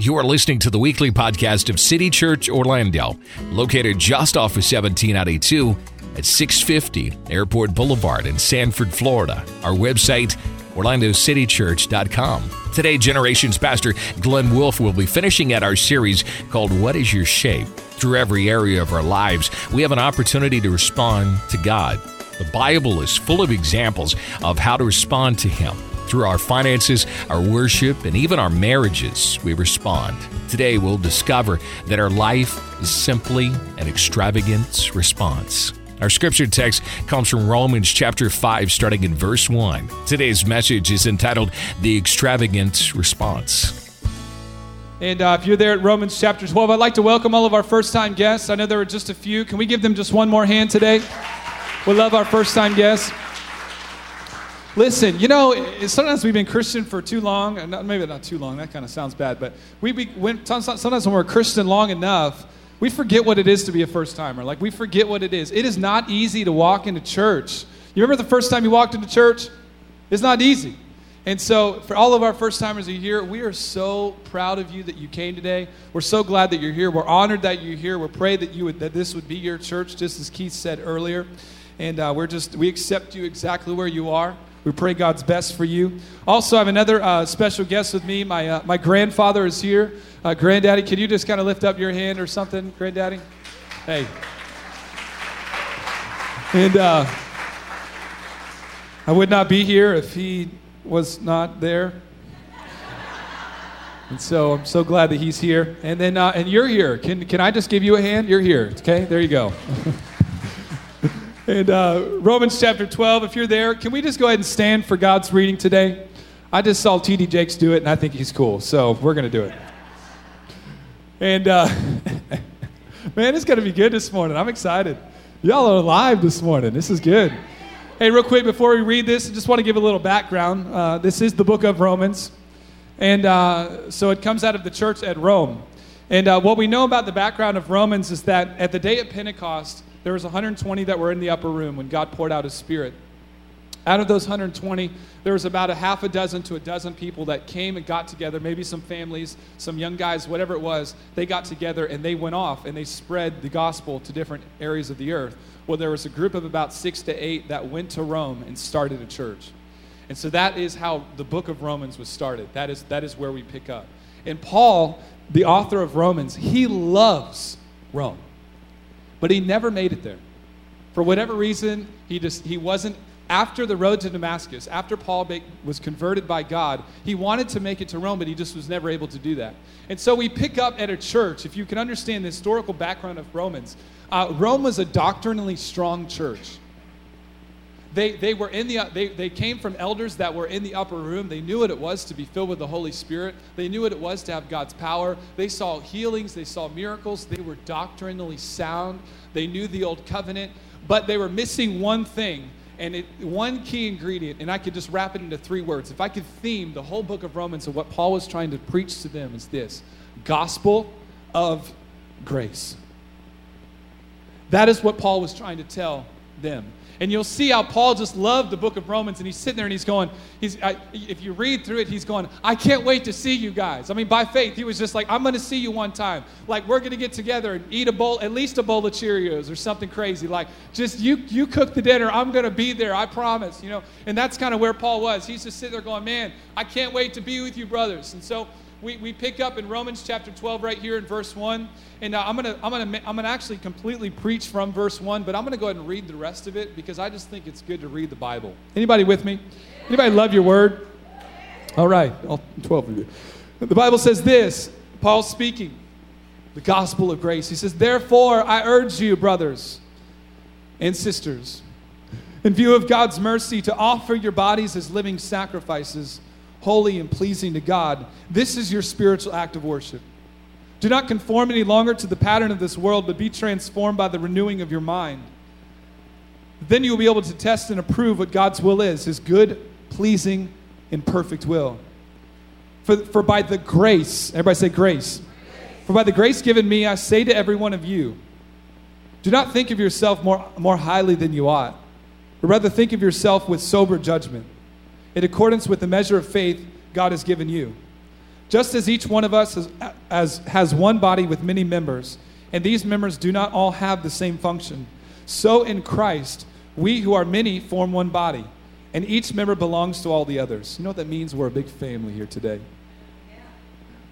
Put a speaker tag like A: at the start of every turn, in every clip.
A: You are listening to the weekly podcast of City Church Orlando, located just off of 1792 at 650 Airport Boulevard in Sanford, Florida. Our website, orlandocitychurch.com. Today, Generations Pastor Glenn Wolf will be finishing at our series called What is Your Shape? Through every area of our lives, we have an opportunity to respond to God. The Bible is full of examples of how to respond to Him. Through our finances, our worship, and even our marriages, we respond. Today, we'll discover that our life is simply an extravagant response. Our scripture text comes from Romans chapter 5, starting in verse 1. Today's message is entitled The Extravagant Response.
B: And uh, if you're there at Romans chapter 12, I'd like to welcome all of our first time guests. I know there were just a few. Can we give them just one more hand today? We love our first time guests. Listen, you know, sometimes we've been Christian for too long, maybe not too long, that kind of sounds bad, but we, we when, sometimes when we're Christian long enough, we forget what it is to be a first timer. Like, we forget what it is. It is not easy to walk into church. You remember the first time you walked into church? It's not easy. And so, for all of our first timers are here, we are so proud of you that you came today. We're so glad that you're here. We're honored that you're here. We pray that you would, that this would be your church, just as Keith said earlier. And uh, we're just we accept you exactly where you are. We pray God's best for you. Also, I have another uh, special guest with me. My, uh, my grandfather is here. Uh, Granddaddy, can you just kind of lift up your hand or something, Granddaddy? Hey. And uh, I would not be here if he was not there. And so I'm so glad that he's here. And then, uh, and you're here. Can, can I just give you a hand? You're here. Okay, there you go. And uh, Romans chapter 12, if you're there, can we just go ahead and stand for God's reading today? I just saw T.D. Jakes do it, and I think he's cool, so we're going to do it. And uh, man, it's going to be good this morning. I'm excited. Y'all are alive this morning. This is good. Hey, real quick, before we read this, I just want to give a little background. Uh, this is the book of Romans. And uh, so it comes out of the church at Rome. And uh, what we know about the background of Romans is that at the day of Pentecost, there was 120 that were in the upper room when God poured out his spirit. Out of those 120, there was about a half a dozen to a dozen people that came and got together, maybe some families, some young guys, whatever it was. They got together and they went off and they spread the gospel to different areas of the earth. Well, there was a group of about six to eight that went to Rome and started a church. And so that is how the book of Romans was started. That is, that is where we pick up. And Paul, the author of Romans, he loves Rome. But he never made it there. For whatever reason, he just he wasn't after the road to Damascus, after Paul was converted by God, he wanted to make it to Rome, but he just was never able to do that. And so we pick up at a church, if you can understand the historical background of Romans, uh, Rome was a doctrinally strong church. They, they were in the uh, they, they came from elders that were in the upper room. They knew what it was to be filled with the holy spirit. They knew what it was to have god's power. They saw healings. They saw miracles. They were doctrinally sound. They knew the old covenant but they were missing one thing and it, one key ingredient and i could just wrap it into three words. If i could theme the whole book of romans of what paul was trying to preach to them is this gospel of grace. That is what paul was trying to tell them and you'll see how Paul just loved the book of Romans, and he's sitting there and he's going, he's, I, if you read through it, he's going, I can't wait to see you guys. I mean, by faith, he was just like, I'm going to see you one time. Like, we're going to get together and eat a bowl, at least a bowl of Cheerios or something crazy. Like, just you, you cook the dinner. I'm going to be there. I promise, you know. And that's kind of where Paul was. He's just sitting there going, man, I can't wait to be with you, brothers. And so we, we pick up in Romans chapter 12 right here in verse 1. And I'm going to I'm gonna, I'm gonna actually completely preach from verse 1, but I'm going to go ahead and read the rest of it because I just think it's good to read the Bible. Anybody with me? Anybody love your word? All right, all 12 of you. The Bible says this Paul speaking, the gospel of grace. He says, Therefore, I urge you, brothers and sisters, in view of God's mercy, to offer your bodies as living sacrifices holy and pleasing to God. This is your spiritual act of worship. Do not conform any longer to the pattern of this world, but be transformed by the renewing of your mind. Then you will be able to test and approve what God's will is his good, pleasing, and perfect will. For, for by the grace, everybody say grace. grace. For by the grace given me, I say to every one of you, do not think of yourself more, more highly than you ought, but rather think of yourself with sober judgment in accordance with the measure of faith God has given you. Just as each one of us has, as, has one body with many members, and these members do not all have the same function, so in Christ, we who are many form one body, and each member belongs to all the others. You know what that means? We're a big family here today.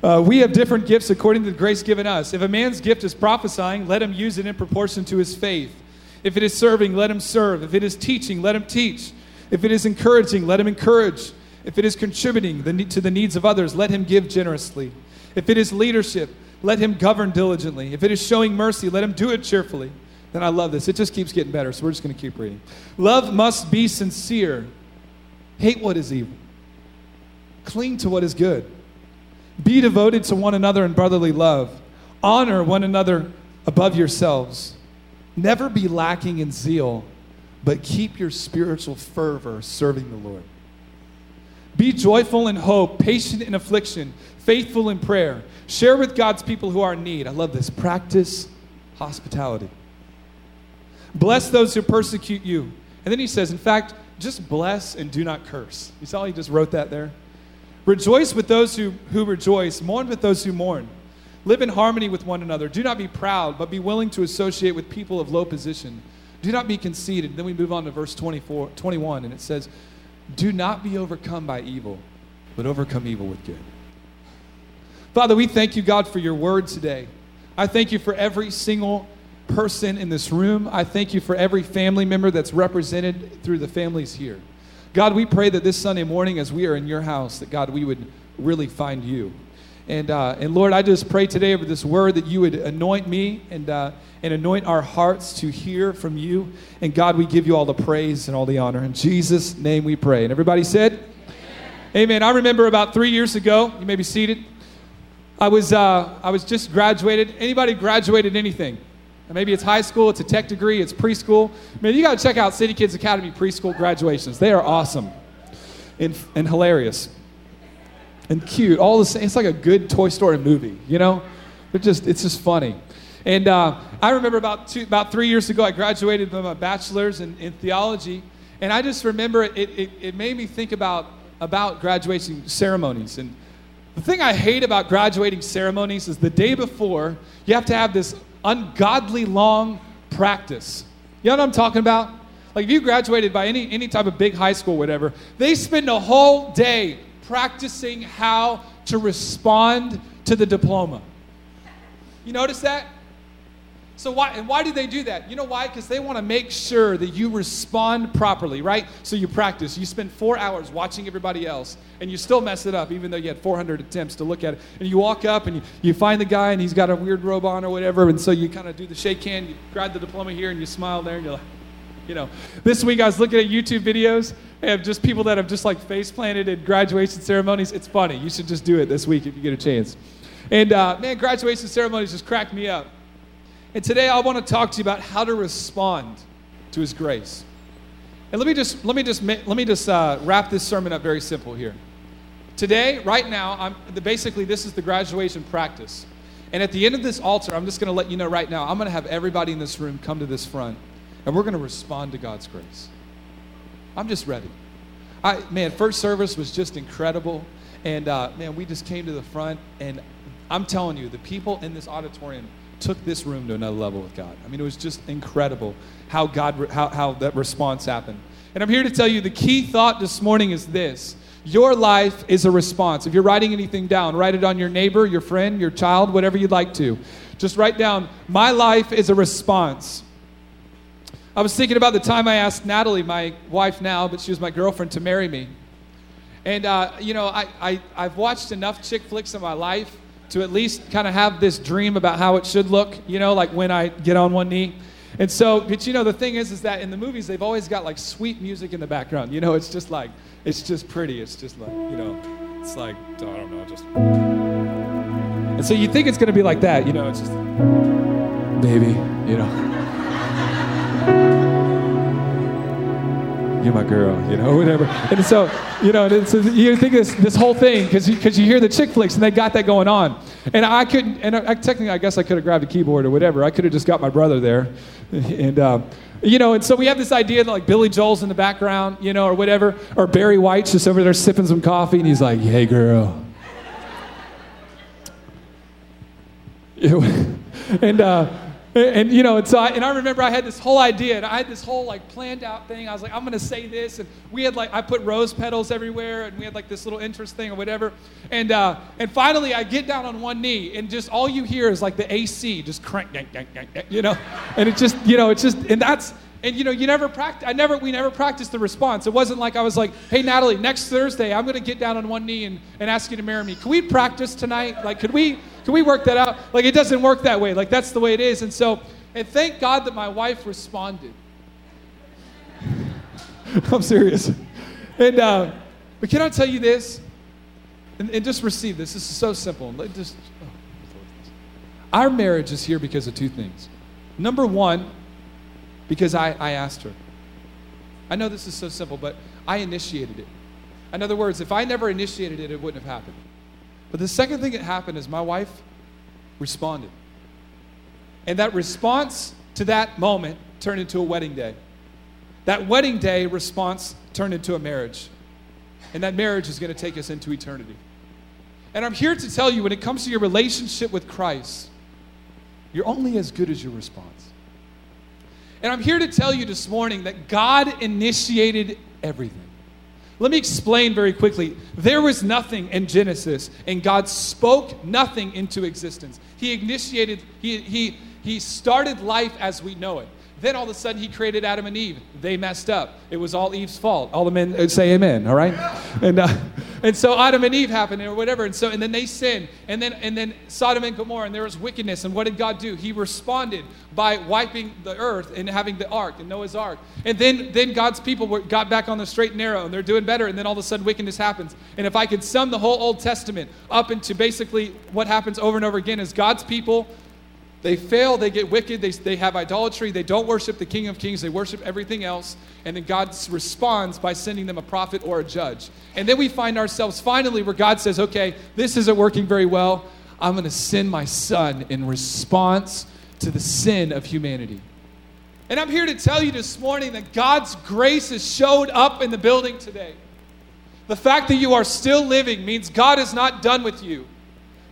B: Uh, we have different gifts according to the grace given us. If a man's gift is prophesying, let him use it in proportion to his faith. If it is serving, let him serve. If it is teaching, let him teach. If it is encouraging, let him encourage. If it is contributing to the needs of others, let him give generously. If it is leadership, let him govern diligently. If it is showing mercy, let him do it cheerfully. Then I love this. It just keeps getting better, so we're just going to keep reading. Love must be sincere. Hate what is evil. Cling to what is good. Be devoted to one another in brotherly love. Honor one another above yourselves. Never be lacking in zeal, but keep your spiritual fervor serving the Lord. Be joyful in hope, patient in affliction, faithful in prayer. Share with God's people who are in need. I love this. Practice hospitality. Bless those who persecute you. And then he says, in fact, just bless and do not curse. You saw he just wrote that there? Rejoice with those who, who rejoice, mourn with those who mourn. Live in harmony with one another. Do not be proud, but be willing to associate with people of low position. Do not be conceited. Then we move on to verse 24, 21, and it says, Do not be overcome by evil, but overcome evil with good. Father, we thank you, God, for your word today. I thank you for every single person in this room. I thank you for every family member that's represented through the families here. God, we pray that this Sunday morning, as we are in your house, that God, we would really find you. And, uh, and Lord, I just pray today over this word that you would anoint me and, uh, and anoint our hearts to hear from you. And God, we give you all the praise and all the honor. In Jesus' name we pray. And everybody said, Amen. Amen. I remember about three years ago, you may be seated. I was, uh, I was just graduated. Anybody graduated anything? Maybe it's high school, it's a tech degree, it's preschool. Man, you got to check out City Kids Academy preschool graduations. They are awesome and, and hilarious and cute. All the same. It's like a good Toy Story movie, you know? They're just, it's just funny. And uh, I remember about, two, about three years ago, I graduated with my bachelor's in, in theology. And I just remember it, it, it made me think about, about graduation ceremonies. And the thing I hate about graduating ceremonies is the day before, you have to have this ungodly long practice. You know what I'm talking about? Like if you graduated by any, any type of big high school, whatever, they spend a whole day practicing how to respond to the diploma. You notice that? So why and why do they do that? You know why? Because they want to make sure that you respond properly, right? So you practice. You spend four hours watching everybody else, and you still mess it up, even though you had 400 attempts to look at it. And you walk up and you, you find the guy, and he's got a weird robe on or whatever, and so you kind of do the shake hand, you grab the diploma here, and you smile there, and you're like, you know. This week I was looking at YouTube videos of just people that have just like face planted at graduation ceremonies. It's funny. You should just do it this week if you get a chance. And uh, man, graduation ceremonies just crack me up. And today I want to talk to you about how to respond to His grace. And let me just let me just let me just uh, wrap this sermon up very simple here. Today, right now, I'm basically this is the graduation practice. And at the end of this altar, I'm just going to let you know right now, I'm going to have everybody in this room come to this front, and we're going to respond to God's grace. I'm just ready. I man, first service was just incredible, and uh, man, we just came to the front, and I'm telling you, the people in this auditorium took this room to another level with God. I mean, it was just incredible how God, how, how that response happened. And I'm here to tell you the key thought this morning is this. Your life is a response. If you're writing anything down, write it on your neighbor, your friend, your child, whatever you'd like to. Just write down, my life is a response. I was thinking about the time I asked Natalie, my wife now, but she was my girlfriend, to marry me. And, uh, you know, I, I, I've watched enough chick flicks in my life to at least kind of have this dream about how it should look, you know, like when I get on one knee. And so, but you know, the thing is, is that in the movies, they've always got like sweet music in the background. You know, it's just like, it's just pretty. It's just like, you know, it's like, I don't know, just. And so you think it's going to be like that, you know, it's just, baby, you know. You're my girl, you know, whatever. And so, you know, you think this, this whole thing, because you, cause you hear the chick flicks and they got that going on. And I couldn't, and I, technically, I guess I could have grabbed a keyboard or whatever. I could have just got my brother there. And, uh, you know, and so we have this idea that like Billy Joel's in the background, you know, or whatever, or Barry White's just over there sipping some coffee and he's like, hey, girl. and, uh, and you know, and so I, and I remember I had this whole idea, and I had this whole like planned out thing. I was like, I'm gonna say this, and we had like I put rose petals everywhere, and we had like this little interest thing or whatever. And uh, and finally, I get down on one knee, and just all you hear is like the AC just crank, yank, yank, yank, you know, and it just you know it's just and that's and you know you never practice. I never we never practiced the response. It wasn't like I was like, hey Natalie, next Thursday I'm gonna get down on one knee and, and ask you to marry me. Can we practice tonight? Like, could we can we work that out? Like, it doesn't work that way. Like, that's the way it is. And so and thank God that my wife responded. I'm serious. And, uh, but can I tell you this? And, and, just receive this. This is so simple. Just, oh, our marriage is here because of two things. Number one, because I, I asked her. I know this is so simple, but I initiated it. In other words, if I never initiated it, it wouldn't have happened. But the second thing that happened is my wife responded. And that response to that moment turned into a wedding day. That wedding day response turned into a marriage. And that marriage is going to take us into eternity. And I'm here to tell you when it comes to your relationship with Christ, you're only as good as your response. And I'm here to tell you this morning that God initiated everything. Let me explain very quickly. There was nothing in Genesis, and God spoke nothing into existence. He initiated, he, he, he started life as we know it. Then all of a sudden, he created Adam and Eve. They messed up. It was all Eve's fault. All the men uh, say amen, all right? And, uh, and so Adam and Eve happened or whatever. And so, and then they sinned. And then, and then Sodom and Gomorrah, and there was wickedness. And what did God do? He responded by wiping the earth and having the ark and Noah's ark. And then, then God's people were, got back on the straight and narrow and they're doing better. And then all of a sudden, wickedness happens. And if I could sum the whole Old Testament up into basically what happens over and over again is God's people they fail, they get wicked, they, they have idolatry, they don't worship the King of Kings, they worship everything else, and then God responds by sending them a prophet or a judge. And then we find ourselves finally where God says, okay, this isn't working very well. I'm going to send my son in response to the sin of humanity. And I'm here to tell you this morning that God's grace has showed up in the building today. The fact that you are still living means God is not done with you.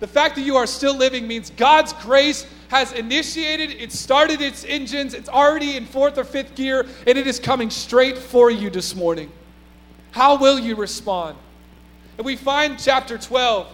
B: The fact that you are still living means God's grace has initiated, it started its engines, it's already in fourth or fifth gear, and it is coming straight for you this morning. How will you respond? And we find chapter 12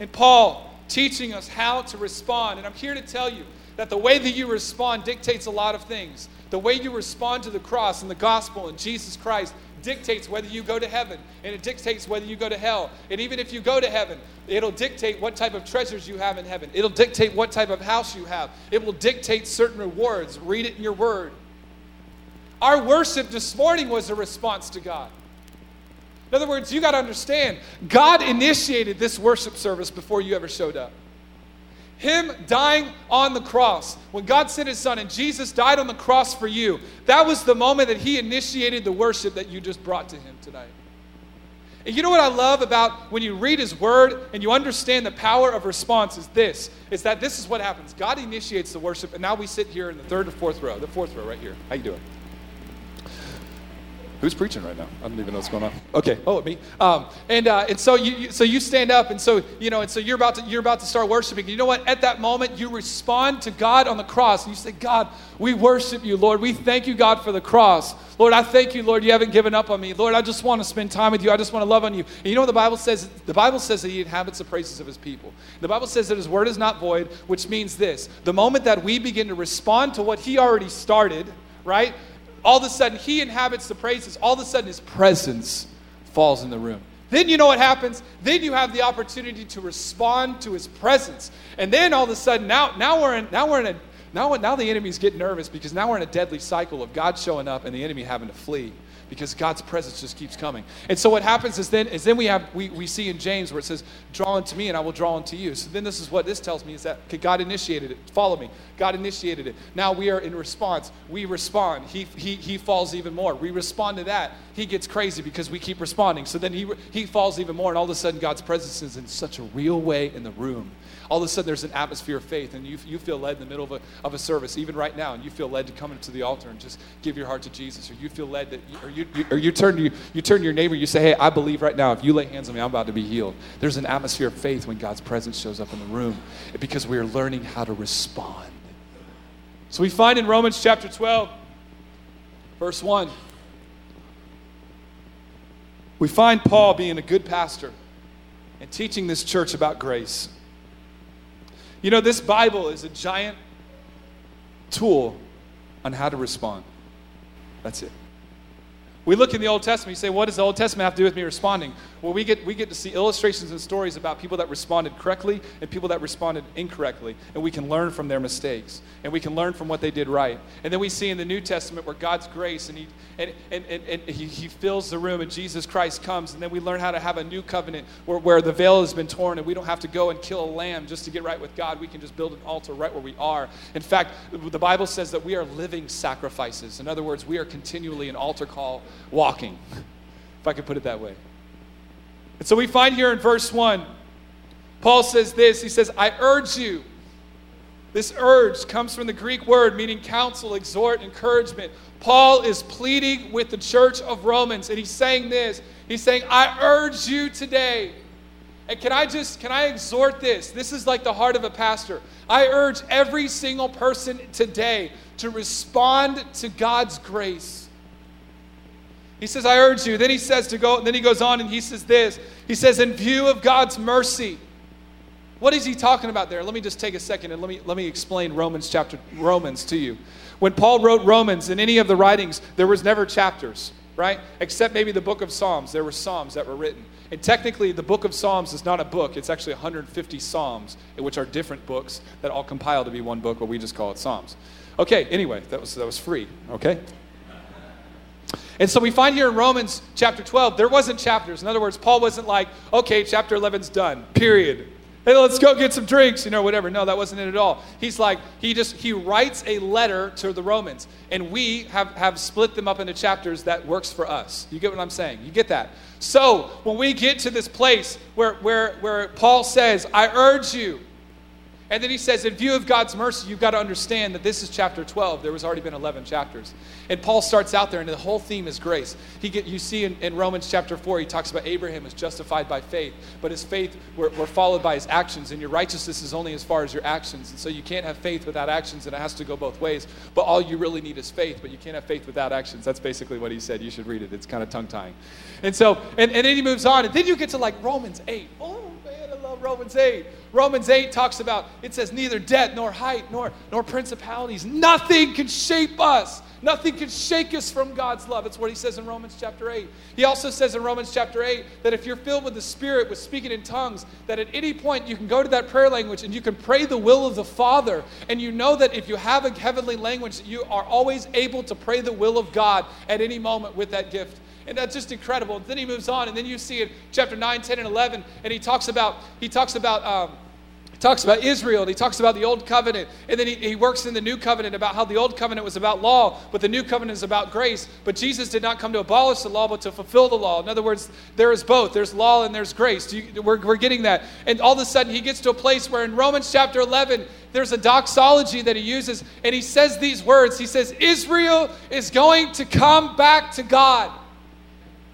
B: and Paul teaching us how to respond. And I'm here to tell you that the way that you respond dictates a lot of things. The way you respond to the cross and the gospel and Jesus Christ dictates whether you go to heaven and it dictates whether you go to hell. And even if you go to heaven, it'll dictate what type of treasures you have in heaven. It'll dictate what type of house you have. It will dictate certain rewards. Read it in your word. Our worship this morning was a response to God. In other words, you got to understand, God initiated this worship service before you ever showed up. Him dying on the cross, when God sent His Son and Jesus died on the cross for you, that was the moment that He initiated the worship that you just brought to Him tonight. And you know what I love about when you read His Word and you understand the power of response is this: is that this is what happens. God initiates the worship, and now we sit here in the third or fourth row, the fourth row right here. How you doing? Who's preaching right now? I don't even know what's going on. Okay, oh, me. Um, and uh, and so you, you, so you stand up, and so you know, and so you're about to you're about to start worshiping. You know what? At that moment, you respond to God on the cross, and you say, God, we worship you, Lord. We thank you, God, for the cross. Lord, I thank you, Lord. You haven't given up on me, Lord. I just want to spend time with you. I just want to love on you. And you know what the Bible says? The Bible says that He inhabits the praises of His people. The Bible says that His word is not void, which means this: the moment that we begin to respond to what He already started right? All of a sudden he inhabits the praises. All of a sudden his presence falls in the room. Then you know what happens? Then you have the opportunity to respond to his presence. And then all of a sudden, now, now we're in now we're in a now, now the enemy's getting nervous because now we're in a deadly cycle of God showing up and the enemy having to flee because God's presence just keeps coming. And so what happens is then is then we have we, we see in James where it says, draw unto me and I will draw unto you. So then this is what this tells me is that okay, God initiated it. Follow me. God initiated it. Now we are in response. We respond. He he he falls even more. We respond to that. He gets crazy because we keep responding. So then he he falls even more and all of a sudden God's presence is in such a real way in the room all of a sudden there's an atmosphere of faith and you, you feel led in the middle of a, of a service, even right now, and you feel led to come into the altar and just give your heart to Jesus, or you feel led that, or you, you, or you turn, you, you turn to your neighbor, you say, hey, I believe right now, if you lay hands on me, I'm about to be healed. There's an atmosphere of faith when God's presence shows up in the room because we are learning how to respond. So we find in Romans chapter 12, verse 1, we find Paul being a good pastor and teaching this church about grace. You know, this Bible is a giant tool on how to respond. That's it. We look in the Old Testament, you say, what does the Old Testament have to do with me responding? Well, we get, we get to see illustrations and stories about people that responded correctly and people that responded incorrectly, and we can learn from their mistakes, and we can learn from what they did right. And then we see in the New Testament where God's grace, and He, and, and, and, and he, he fills the room, and Jesus Christ comes, and then we learn how to have a new covenant where, where the veil has been torn, and we don't have to go and kill a lamb just to get right with God. We can just build an altar right where we are. In fact, the Bible says that we are living sacrifices. In other words, we are continually an altar call walking, if I could put it that way. And so we find here in verse 1, Paul says this He says, I urge you. This urge comes from the Greek word meaning counsel, exhort, encouragement. Paul is pleading with the church of Romans, and he's saying this. He's saying, I urge you today. And can I just, can I exhort this? This is like the heart of a pastor. I urge every single person today to respond to God's grace. He says, I urge you. Then he says to go, then he goes on and he says this. He says, in view of God's mercy. What is he talking about there? Let me just take a second and let me let me explain Romans chapter Romans to you. When Paul wrote Romans in any of the writings, there was never chapters, right? Except maybe the book of Psalms. There were Psalms that were written. And technically, the book of Psalms is not a book. It's actually 150 Psalms, which are different books that all compile to be one book, but we just call it Psalms. Okay, anyway, that was, that was free, okay? And so we find here in Romans chapter 12, there wasn't chapters. In other words, Paul wasn't like, okay, chapter 11's done, period. Hey, let's go get some drinks, you know, whatever. No, that wasn't it at all. He's like, he just, he writes a letter to the Romans. And we have, have split them up into chapters that works for us. You get what I'm saying? You get that? So when we get to this place where, where, where Paul says, I urge you, and then he says, in view of God's mercy, you've got to understand that this is chapter 12. There was already been 11 chapters. And Paul starts out there, and the whole theme is grace. He get, you see in, in Romans chapter 4, he talks about Abraham is justified by faith, but his faith were, were followed by his actions, and your righteousness is only as far as your actions. And so you can't have faith without actions, and it has to go both ways. But all you really need is faith, but you can't have faith without actions. That's basically what he said. You should read it. It's kind of tongue tying. And so, and, and then he moves on, and then you get to like Romans 8. Love Romans 8. Romans 8 talks about, it says, neither death nor height nor, nor principalities, nothing can shape us. Nothing can shake us from God's love. It's what he says in Romans chapter 8. He also says in Romans chapter 8 that if you're filled with the Spirit, with speaking in tongues, that at any point you can go to that prayer language and you can pray the will of the Father. And you know that if you have a heavenly language, you are always able to pray the will of God at any moment with that gift. And that's just incredible. And then he moves on, and then you see in chapter 9, 10, and 11, and he talks about, he talks about, um, talks about Israel and he talks about the old covenant. And then he, he works in the new covenant about how the old covenant was about law, but the new covenant is about grace. But Jesus did not come to abolish the law, but to fulfill the law. In other words, there is both there's law and there's grace. You, we're, we're getting that. And all of a sudden, he gets to a place where in Romans chapter 11, there's a doxology that he uses, and he says these words He says, Israel is going to come back to God.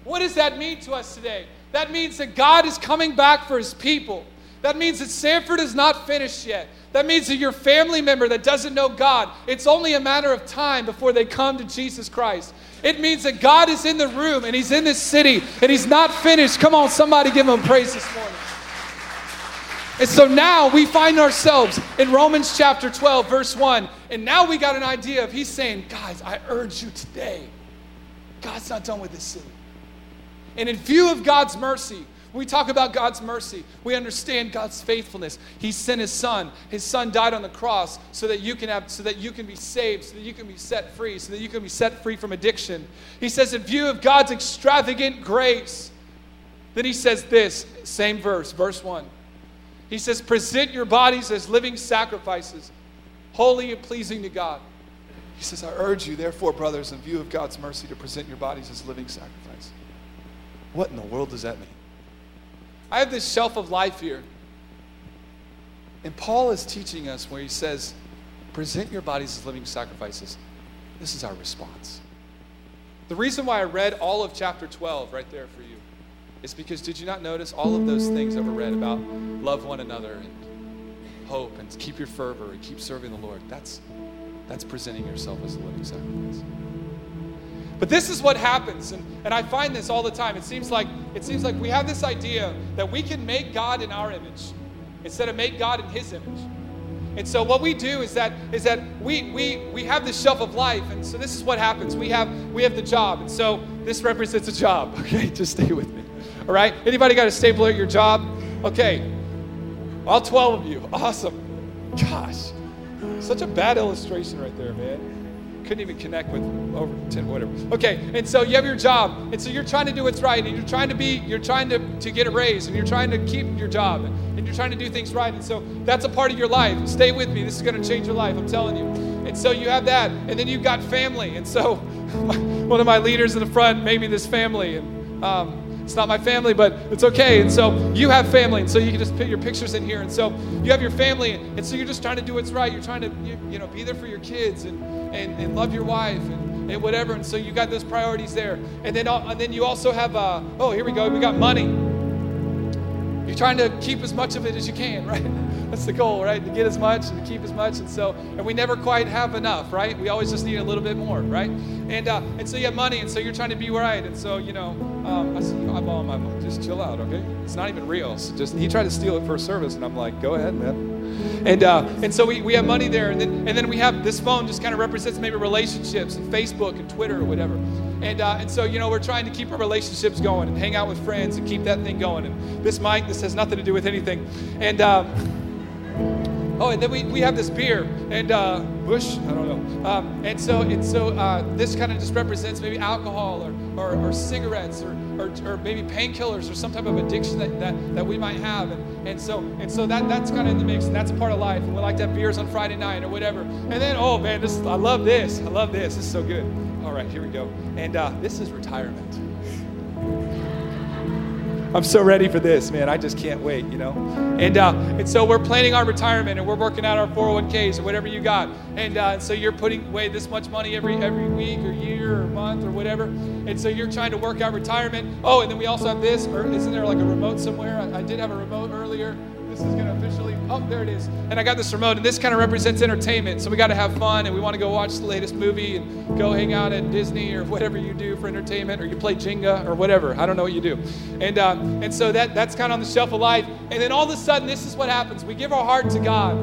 B: What does that mean to us today? That means that God is coming back for his people. That means that Sanford is not finished yet. That means that your family member that doesn't know God, it's only a matter of time before they come to Jesus Christ. It means that God is in the room and He's in this city and He's not finished. Come on, somebody give Him praise this morning. And so now we find ourselves in Romans chapter 12, verse 1. And now we got an idea of He's saying, guys, I urge you today. God's not done with this city. And in view of God's mercy, when we talk about God's mercy, we understand God's faithfulness. He sent his son. His son died on the cross so that you can have so that you can be saved, so that you can be set free, so that you can be set free from addiction. He says in view of God's extravagant grace, then he says this, same verse, verse 1. He says, "Present your bodies as living sacrifices, holy and pleasing to God." He says, I urge you, therefore, brothers, in view of God's mercy, to present your bodies as living sacrifice. What in the world does that mean? I have this shelf of life here. And Paul is teaching us where he says, present your bodies as living sacrifices. This is our response. The reason why I read all of chapter 12 right there for you is because did you not notice all of those things that were read about love one another and hope and keep your fervor and keep serving the Lord? That's, that's presenting yourself as a living sacrifice. But this is what happens, and, and I find this all the time. It seems like it seems like we have this idea that we can make God in our image instead of make God in his image. And so what we do is that is that we we we have this shelf of life, and so this is what happens. We have we have the job, and so this represents a job. Okay, just stay with me. All right. Anybody got a stapler at your job? Okay. All 12 of you. Awesome. Gosh, such a bad illustration right there, man couldn't even connect with over 10 whatever. Okay and so you have your job and so you're trying to do what's right and you're trying to be you're trying to, to get a raise and you're trying to keep your job and you're trying to do things right and so that's a part of your life. Stay with me this is going to change your life i'm telling you. And so you have that and then you've got family and so one of my leaders in the front made me this family and um, it's not my family, but it's okay. And so you have family, and so you can just put your pictures in here. And so you have your family, and so you're just trying to do what's right. You're trying to, you, you know, be there for your kids and, and, and love your wife and, and whatever. And so you got those priorities there. And then, and then you also have, uh, oh, here we go. We got money. You're trying to keep as much of it as you can, right? That's the goal, right? To get as much and to keep as much. And so, and we never quite have enough, right? We always just need a little bit more, right? And uh, and so you have money, and so you're trying to be right. And so, you know, um, I see you eyeballing my. Just chill out, okay? It's not even real. So just he tried to steal it for a service, and I'm like, go ahead, man. And uh, and so we, we have money there, and then and then we have this phone just kind of represents maybe relationships and Facebook and Twitter or whatever. And, uh, and so, you know, we're trying to keep our relationships going and hang out with friends and keep that thing going. And this mic, this has nothing to do with anything. And, um, oh, and then we, we have this beer and uh, Busch, I don't know. Um, and so, and so uh, this kind of just represents maybe alcohol or, or, or cigarettes or, or, or maybe painkillers or some type of addiction that, that, that we might have. And, and so, and so that, that's kind of in the mix and that's a part of life. And we like to have beers on Friday night or whatever. And then, oh man, this, I love this. I love this. This is so good. All right, here we go. And uh, this is retirement. I'm so ready for this, man. I just can't wait, you know. And uh, and so we're planning our retirement, and we're working out our 401ks or whatever you got. And uh, so you're putting away this much money every every week or year or month or whatever. And so you're trying to work out retirement. Oh, and then we also have this. Or isn't there like a remote somewhere? I, I did have a remote earlier. This is going to officially, oh, there it is. And I got this remote, and this kind of represents entertainment. So we got to have fun, and we want to go watch the latest movie and go hang out at Disney or whatever you do for entertainment, or you play Jenga or whatever. I don't know what you do. And, uh, and so that, that's kind of on the shelf of life. And then all of a sudden, this is what happens. We give our heart to God.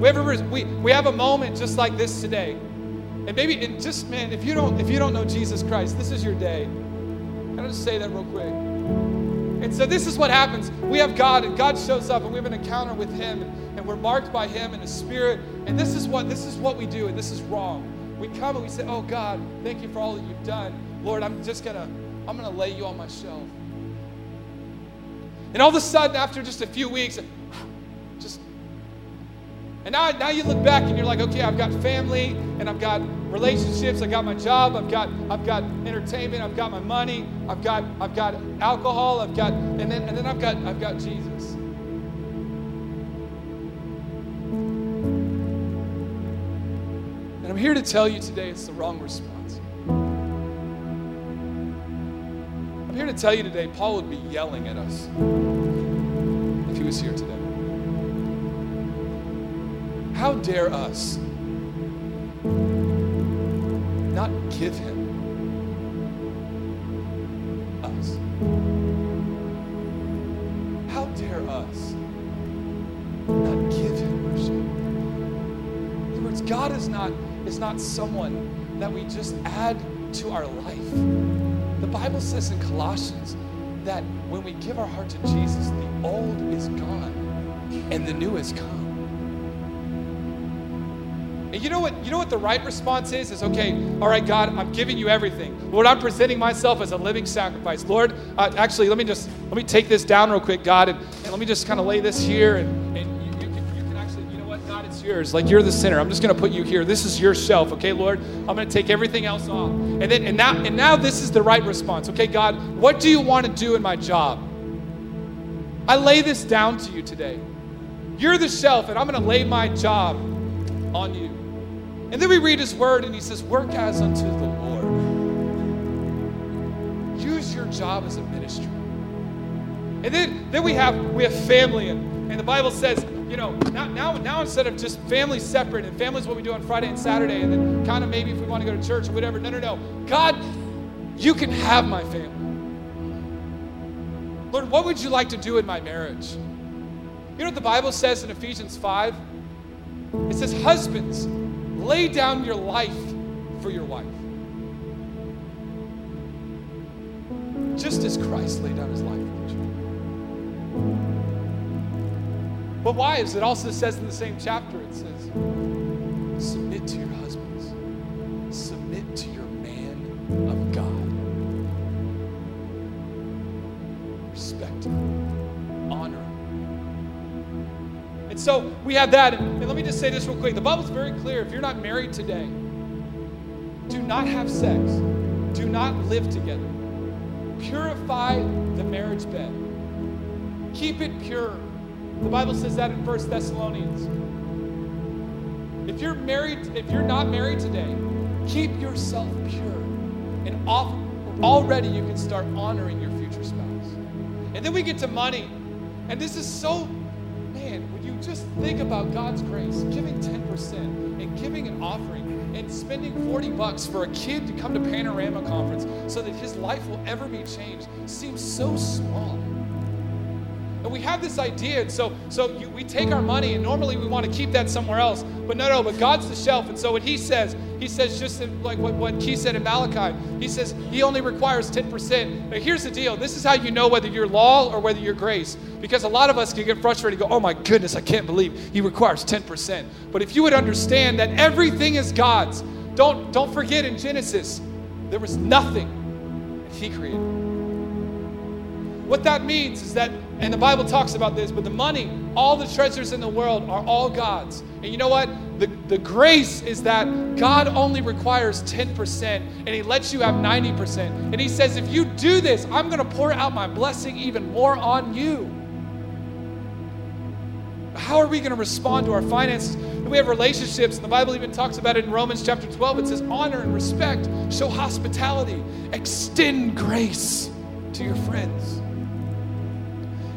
B: We have a, we, we have a moment just like this today. And maybe, and just, man, if you don't, if you don't know Jesus Christ, this is your day. Can I just say that real quick? And so this is what happens. We have God, and God shows up, and we have an encounter with Him, and, we're marked by Him and His Spirit. And this is what this is what we do, and this is wrong. We come and we say, "Oh God, thank you for all that you've done, Lord. I'm just gonna, I'm gonna lay you on my shelf." And all of a sudden, after just a few weeks, and now, now you look back and you're like, okay, I've got family and I've got relationships, I've got my job, I've got I've got entertainment, I've got my money, I've got I've got alcohol, I've got and then and then I've got I've got Jesus. And I'm here to tell you today it's the wrong response. I'm here to tell you today Paul would be yelling at us if he was here today. How dare us not give him us? How dare us not give him worship? In other words, God is not, is not someone that we just add to our life. The Bible says in Colossians that when we give our heart to Jesus, the old is gone and the new has come. And you know what? You know what the right response is? Is okay. All right, God, I'm giving you everything. Lord, I'm presenting myself as a living sacrifice. Lord, uh, actually, let me just let me take this down real quick, God, and, and let me just kind of lay this here, and, and you, you, can, you can actually, you know what, God, it's yours. Like you're the sinner. I'm just going to put you here. This is your shelf, okay, Lord. I'm going to take everything else off, and then and now and now this is the right response. Okay, God, what do you want to do in my job? I lay this down to you today. You're the shelf, and I'm going to lay my job on you. And then we read his word and he says, Work as unto the Lord. Use your job as a ministry? And then, then we have we have family, and, and the Bible says, you know, now, now, now instead of just families separate, and families what we do on Friday and Saturday, and then kind of maybe if we want to go to church or whatever. No, no, no. God, you can have my family. Lord, what would you like to do in my marriage? You know what the Bible says in Ephesians 5? It says, Husbands, lay down your life for your wife. Just as Christ laid down his life for the church. But wives, it also says in the same chapter, it says, submit to your husbands, submit to your man of God. Respect him, honor him. And so we have that. Say this real quick. The Bible's very clear. If you're not married today, do not have sex, do not live together. Purify the marriage bed, keep it pure. The Bible says that in 1 Thessalonians. If you're married, if you're not married today, keep yourself pure. And off, already you can start honoring your future spouse. And then we get to money. And this is so, you just think about God's grace, giving 10% and giving an offering and spending 40 bucks for a kid to come to Panorama Conference so that his life will ever be changed seems so small. And we have this idea, and so so you, we take our money, and normally we want to keep that somewhere else. But no, no, but God's the shelf. And so what He says, He says just like what, what He said in Malachi, He says He only requires 10%. But here's the deal this is how you know whether you're law or whether you're grace. Because a lot of us can get frustrated and go, oh my goodness, I can't believe He requires 10%. But if you would understand that everything is God's, don't, don't forget in Genesis, there was nothing that He created. What that means is that, and the Bible talks about this, but the money, all the treasures in the world are all God's. And you know what? The, the grace is that God only requires 10% and He lets you have 90%. And He says, if you do this, I'm going to pour out my blessing even more on you. How are we going to respond to our finances? We have relationships, and the Bible even talks about it in Romans chapter 12. It says, honor and respect, show hospitality, extend grace to your friends.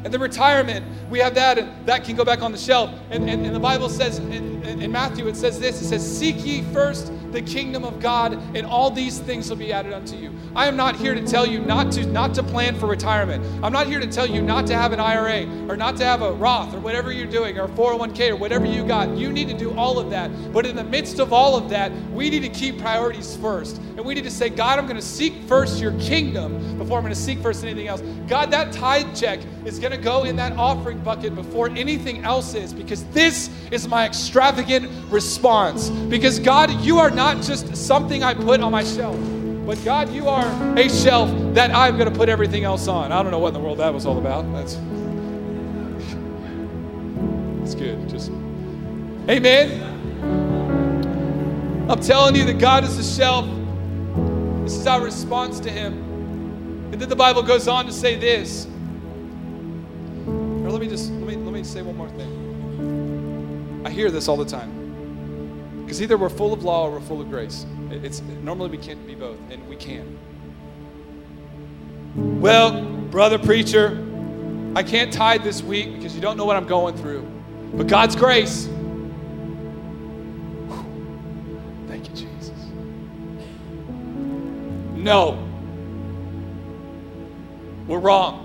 B: And the retirement, we have that, and that can go back on the shelf. And, and, and the Bible says in, in, Matthew, it says this it says, Seek ye first the kingdom of God, and all these things will be added unto you. I am not here to tell you not to not to plan for retirement. I'm not here to tell you not to have an IRA or not to have a Roth or whatever you're doing or 401k or whatever you got. You need to do all of that. But in the midst of all of that, we need to keep priorities first. And we need to say, God, I'm going to seek first your kingdom before I'm going to seek first anything else. God, that tithe check is going to go in that offering bucket before anything else is because this is my extravagant response. Because God, you are not just something I put on my shelf. But God, you are a shelf that I'm going to put everything else on. I don't know what in the world that was all about. That's it's good. Just Amen. I'm telling you that God is a shelf. This is our response to him. And then the Bible goes on to say this. Or let me just let me let me say one more thing. I hear this all the time. Because either we're full of law or we're full of grace. It's normally we can't be both, and we can. Well, brother preacher, I can't tithe this week because you don't know what I'm going through. But God's grace. Thank you, Jesus. No. We're wrong.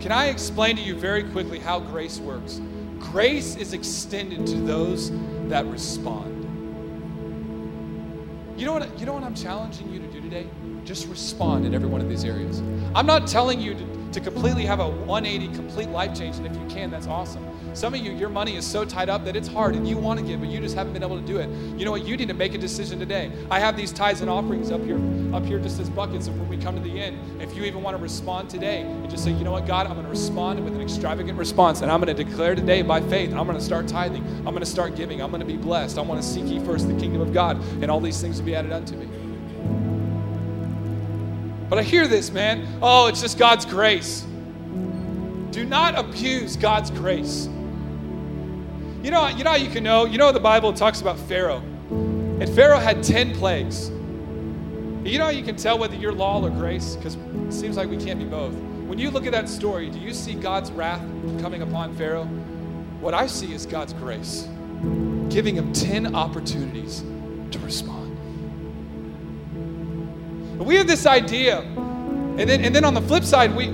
B: Can I explain to you very quickly how grace works? Grace is extended to those that respond. You know what, you know what I'm challenging you to do today? Just respond in every one of these areas. I'm not telling you to, to completely have a 180 complete life change, and if you can, that's awesome. Some of you, your money is so tied up that it's hard and you want to give, but you just haven't been able to do it. You know what? You need to make a decision today. I have these tithes and offerings up here, up here just as buckets. And when we come to the end, if you even want to respond today and just say, you know what, God, I'm going to respond with an extravagant response, and I'm going to declare today by faith, I'm going to start tithing, I'm going to start giving, I'm going to be blessed. I want to seek ye first the kingdom of God, and all these things will be added unto me. But I hear this, man. Oh, it's just God's grace. Do not abuse God's grace. You know, you know how you can know? You know the Bible talks about Pharaoh. And Pharaoh had 10 plagues. You know how you can tell whether you're law or grace? Because it seems like we can't be both. When you look at that story, do you see God's wrath coming upon Pharaoh? What I see is God's grace, giving him 10 opportunities to respond. We have this idea, and then, and then on the flip side, we,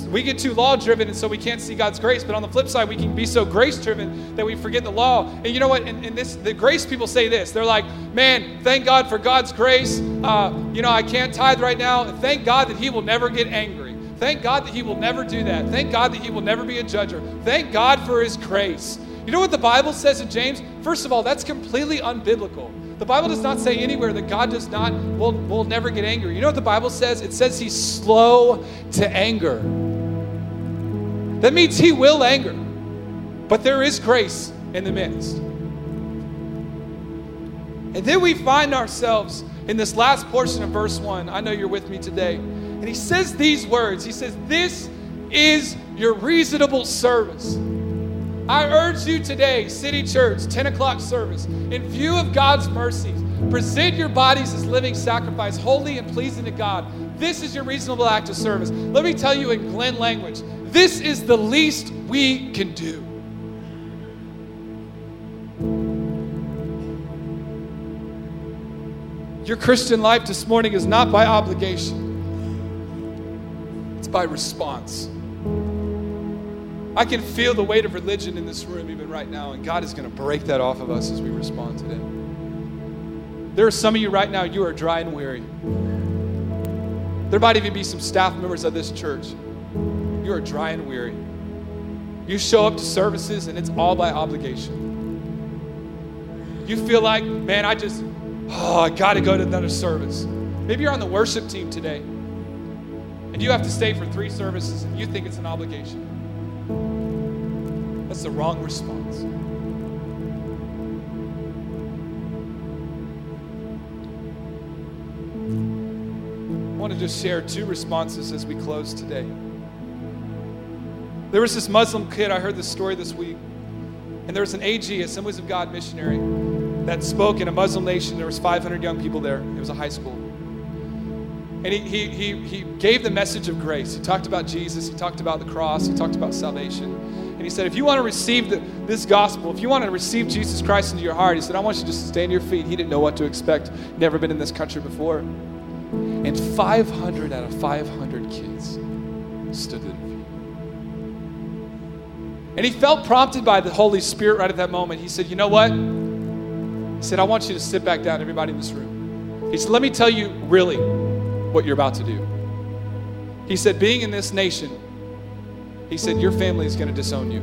B: we get too law driven and so we can't see God's grace. But on the flip side, we can be so grace driven that we forget the law. And you know what? And, this, the grace people say this. They're like, man, thank God for God's grace. Uh, you know, I can't tithe right now. Thank God that He will never get angry. Thank God that He will never do that. Thank God that He will never be a judger. Thank God for His grace. You know what the Bible says in James? First of all, that's completely unbiblical. The Bible does not say anywhere that God does not, will, will never get angry. You know what the Bible says? It says he's slow to anger. That means he will anger, but there is grace in the midst. And then we find ourselves in this last portion of verse 1. I know you're with me today. And he says these words He says, This is your reasonable service. I urge you today, City Church, 10 o'clock service, in view of God's mercies, present your bodies as living sacrifice, holy and pleasing to God. This is your reasonable act of service. Let me tell you in Glenn language this is the least we can do. Your Christian life this morning is not by obligation, it's by response. I can feel the weight of religion in this room even right now, and God is going to break that off of us as we respond today. There are some of you right now, you are dry and weary. There might even be some staff members of this church you are dry and weary. You show up to services and it's all by obligation. You feel like, man, I just, oh, I got to go to another service. Maybe you're on the worship team today and you have to stay for three services and you think it's an obligation. That's the wrong response. I want to just share two responses as we close today. There was this Muslim kid, I heard this story this week, and there was an AG, Assemblies of God missionary, that spoke in a Muslim nation. There was 500 young people there. It was a high school. And he, he, he, he gave the message of grace. He talked about Jesus. He talked about the cross. He talked about salvation. And he said, if you want to receive the, this gospel, if you want to receive Jesus Christ into your heart, he said, I want you to stand your feet. He didn't know what to expect. Never been in this country before. And 500 out of 500 kids stood there. And he felt prompted by the Holy Spirit right at that moment. He said, You know what? He said, I want you to sit back down, everybody in this room. He said, Let me tell you really what you're about to do. He said, Being in this nation, he said, Your family is going to disown you.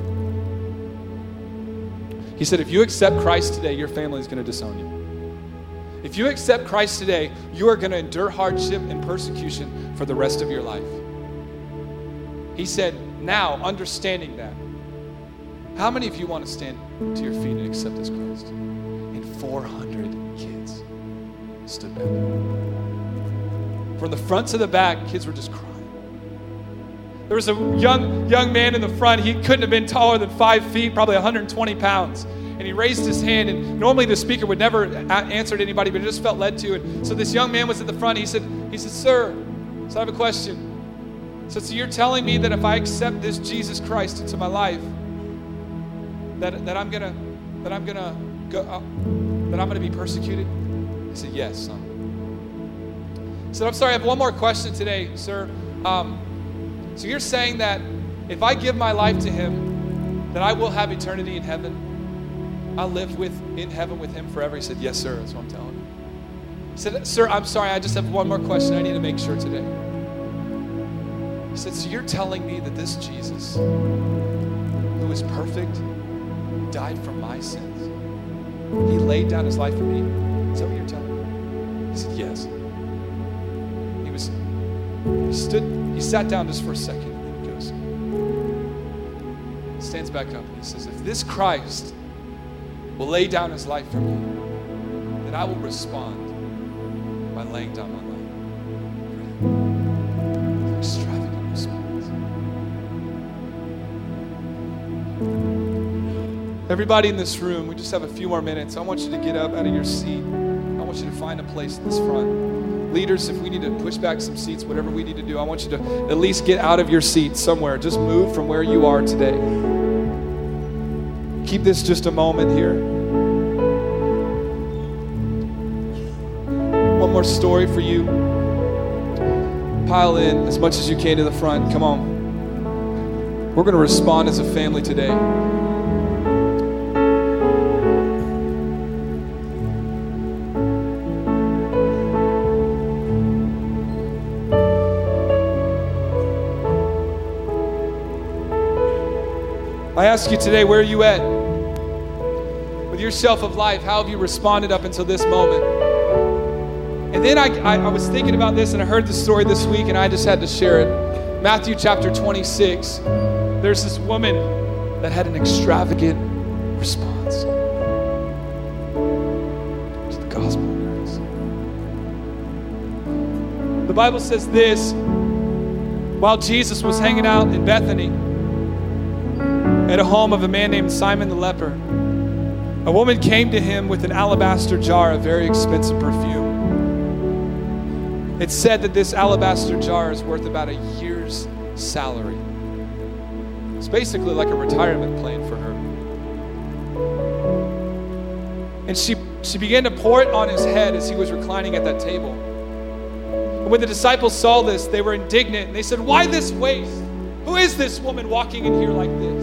B: He said, If you accept Christ today, your family is going to disown you. If you accept Christ today, you are going to endure hardship and persecution for the rest of your life. He said, Now, understanding that, how many of you want to stand to your feet and accept this Christ? And 400 kids stood back. From the front to the back, kids were just crying. There was a young, young man in the front. He couldn't have been taller than five feet, probably 120 pounds. And he raised his hand, and normally the speaker would never answer to anybody, but it just felt led to. And so this young man was at the front. He said, he said, Sir, so I have a question. So, so you're telling me that if I accept this Jesus Christ into my life, that, that I'm gonna that I'm gonna go uh, that I'm gonna be persecuted? He said, Yes, son. He said, I'm sorry, I have one more question today, sir. Um, so you're saying that if I give my life to him, that I will have eternity in heaven? I'll live with in heaven with him forever. He said, Yes, sir, that's what I'm telling him. He said, Sir, I'm sorry, I just have one more question I need to make sure today. He said, So you're telling me that this Jesus, who is perfect, died for my sins. He laid down his life for me. Is that what you're telling me? He said, Yes. He was, he stood, he sat down just for a second and he goes, stands back up and he says, If this Christ will lay down his life for me, then I will respond by laying down my life. Extravagant response. Everybody in this room, we just have a few more minutes. I want you to get up out of your seat. I want you to find a place in this front. Leaders, if we need to push back some seats, whatever we need to do, I want you to at least get out of your seat somewhere. Just move from where you are today. Keep this just a moment here. One more story for you. Pile in as much as you can to the front. Come on. We're going to respond as a family today. I ask you today, where are you at? With your shelf of life, how have you responded up until this moment? And then I, I, I, was thinking about this and I heard the story this week and I just had to share it. Matthew chapter 26. There's this woman that had an extravagant response to the gospel. The Bible says this while Jesus was hanging out in Bethany at a home of a man named Simon the leper. A woman came to him with an alabaster jar of very expensive perfume. It's said that this alabaster jar is worth about a year's salary. It's basically like a retirement plan for her. And she, she began to pour it on his head as he was reclining at that table. And when the disciples saw this, they were indignant and they said, Why this waste? Who is this woman walking in here like this?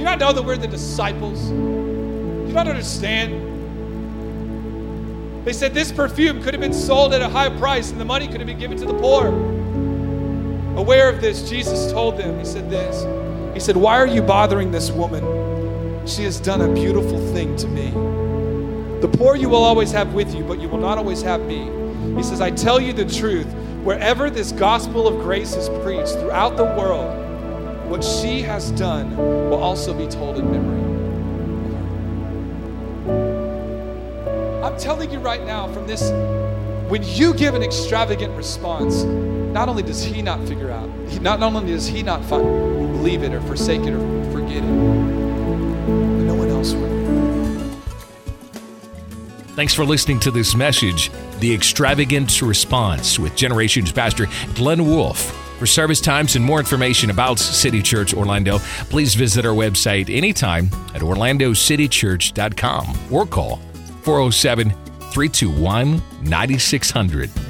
B: You not know that we're the disciples? You don't understand? They said this perfume could have been sold at a high price and the money could have been given to the poor. Aware of this, Jesus told them, He said this. He said, Why are you bothering this woman? She has done a beautiful thing to me. The poor you will always have with you, but you will not always have me. He says, I tell you the truth. Wherever this gospel of grace is preached throughout the world, what she has done will also be told in memory. I'm telling you right now from this, when you give an extravagant response, not only does he not figure out, not, not only does he not find, it or forsake it or forget it, but no one else will.
A: Thanks for listening to this message, The Extravagant Response, with Generations Pastor Glenn Wolf. For service times and more information about City Church Orlando, please visit our website anytime at orlandocitychurch.com or call 407 321 9600.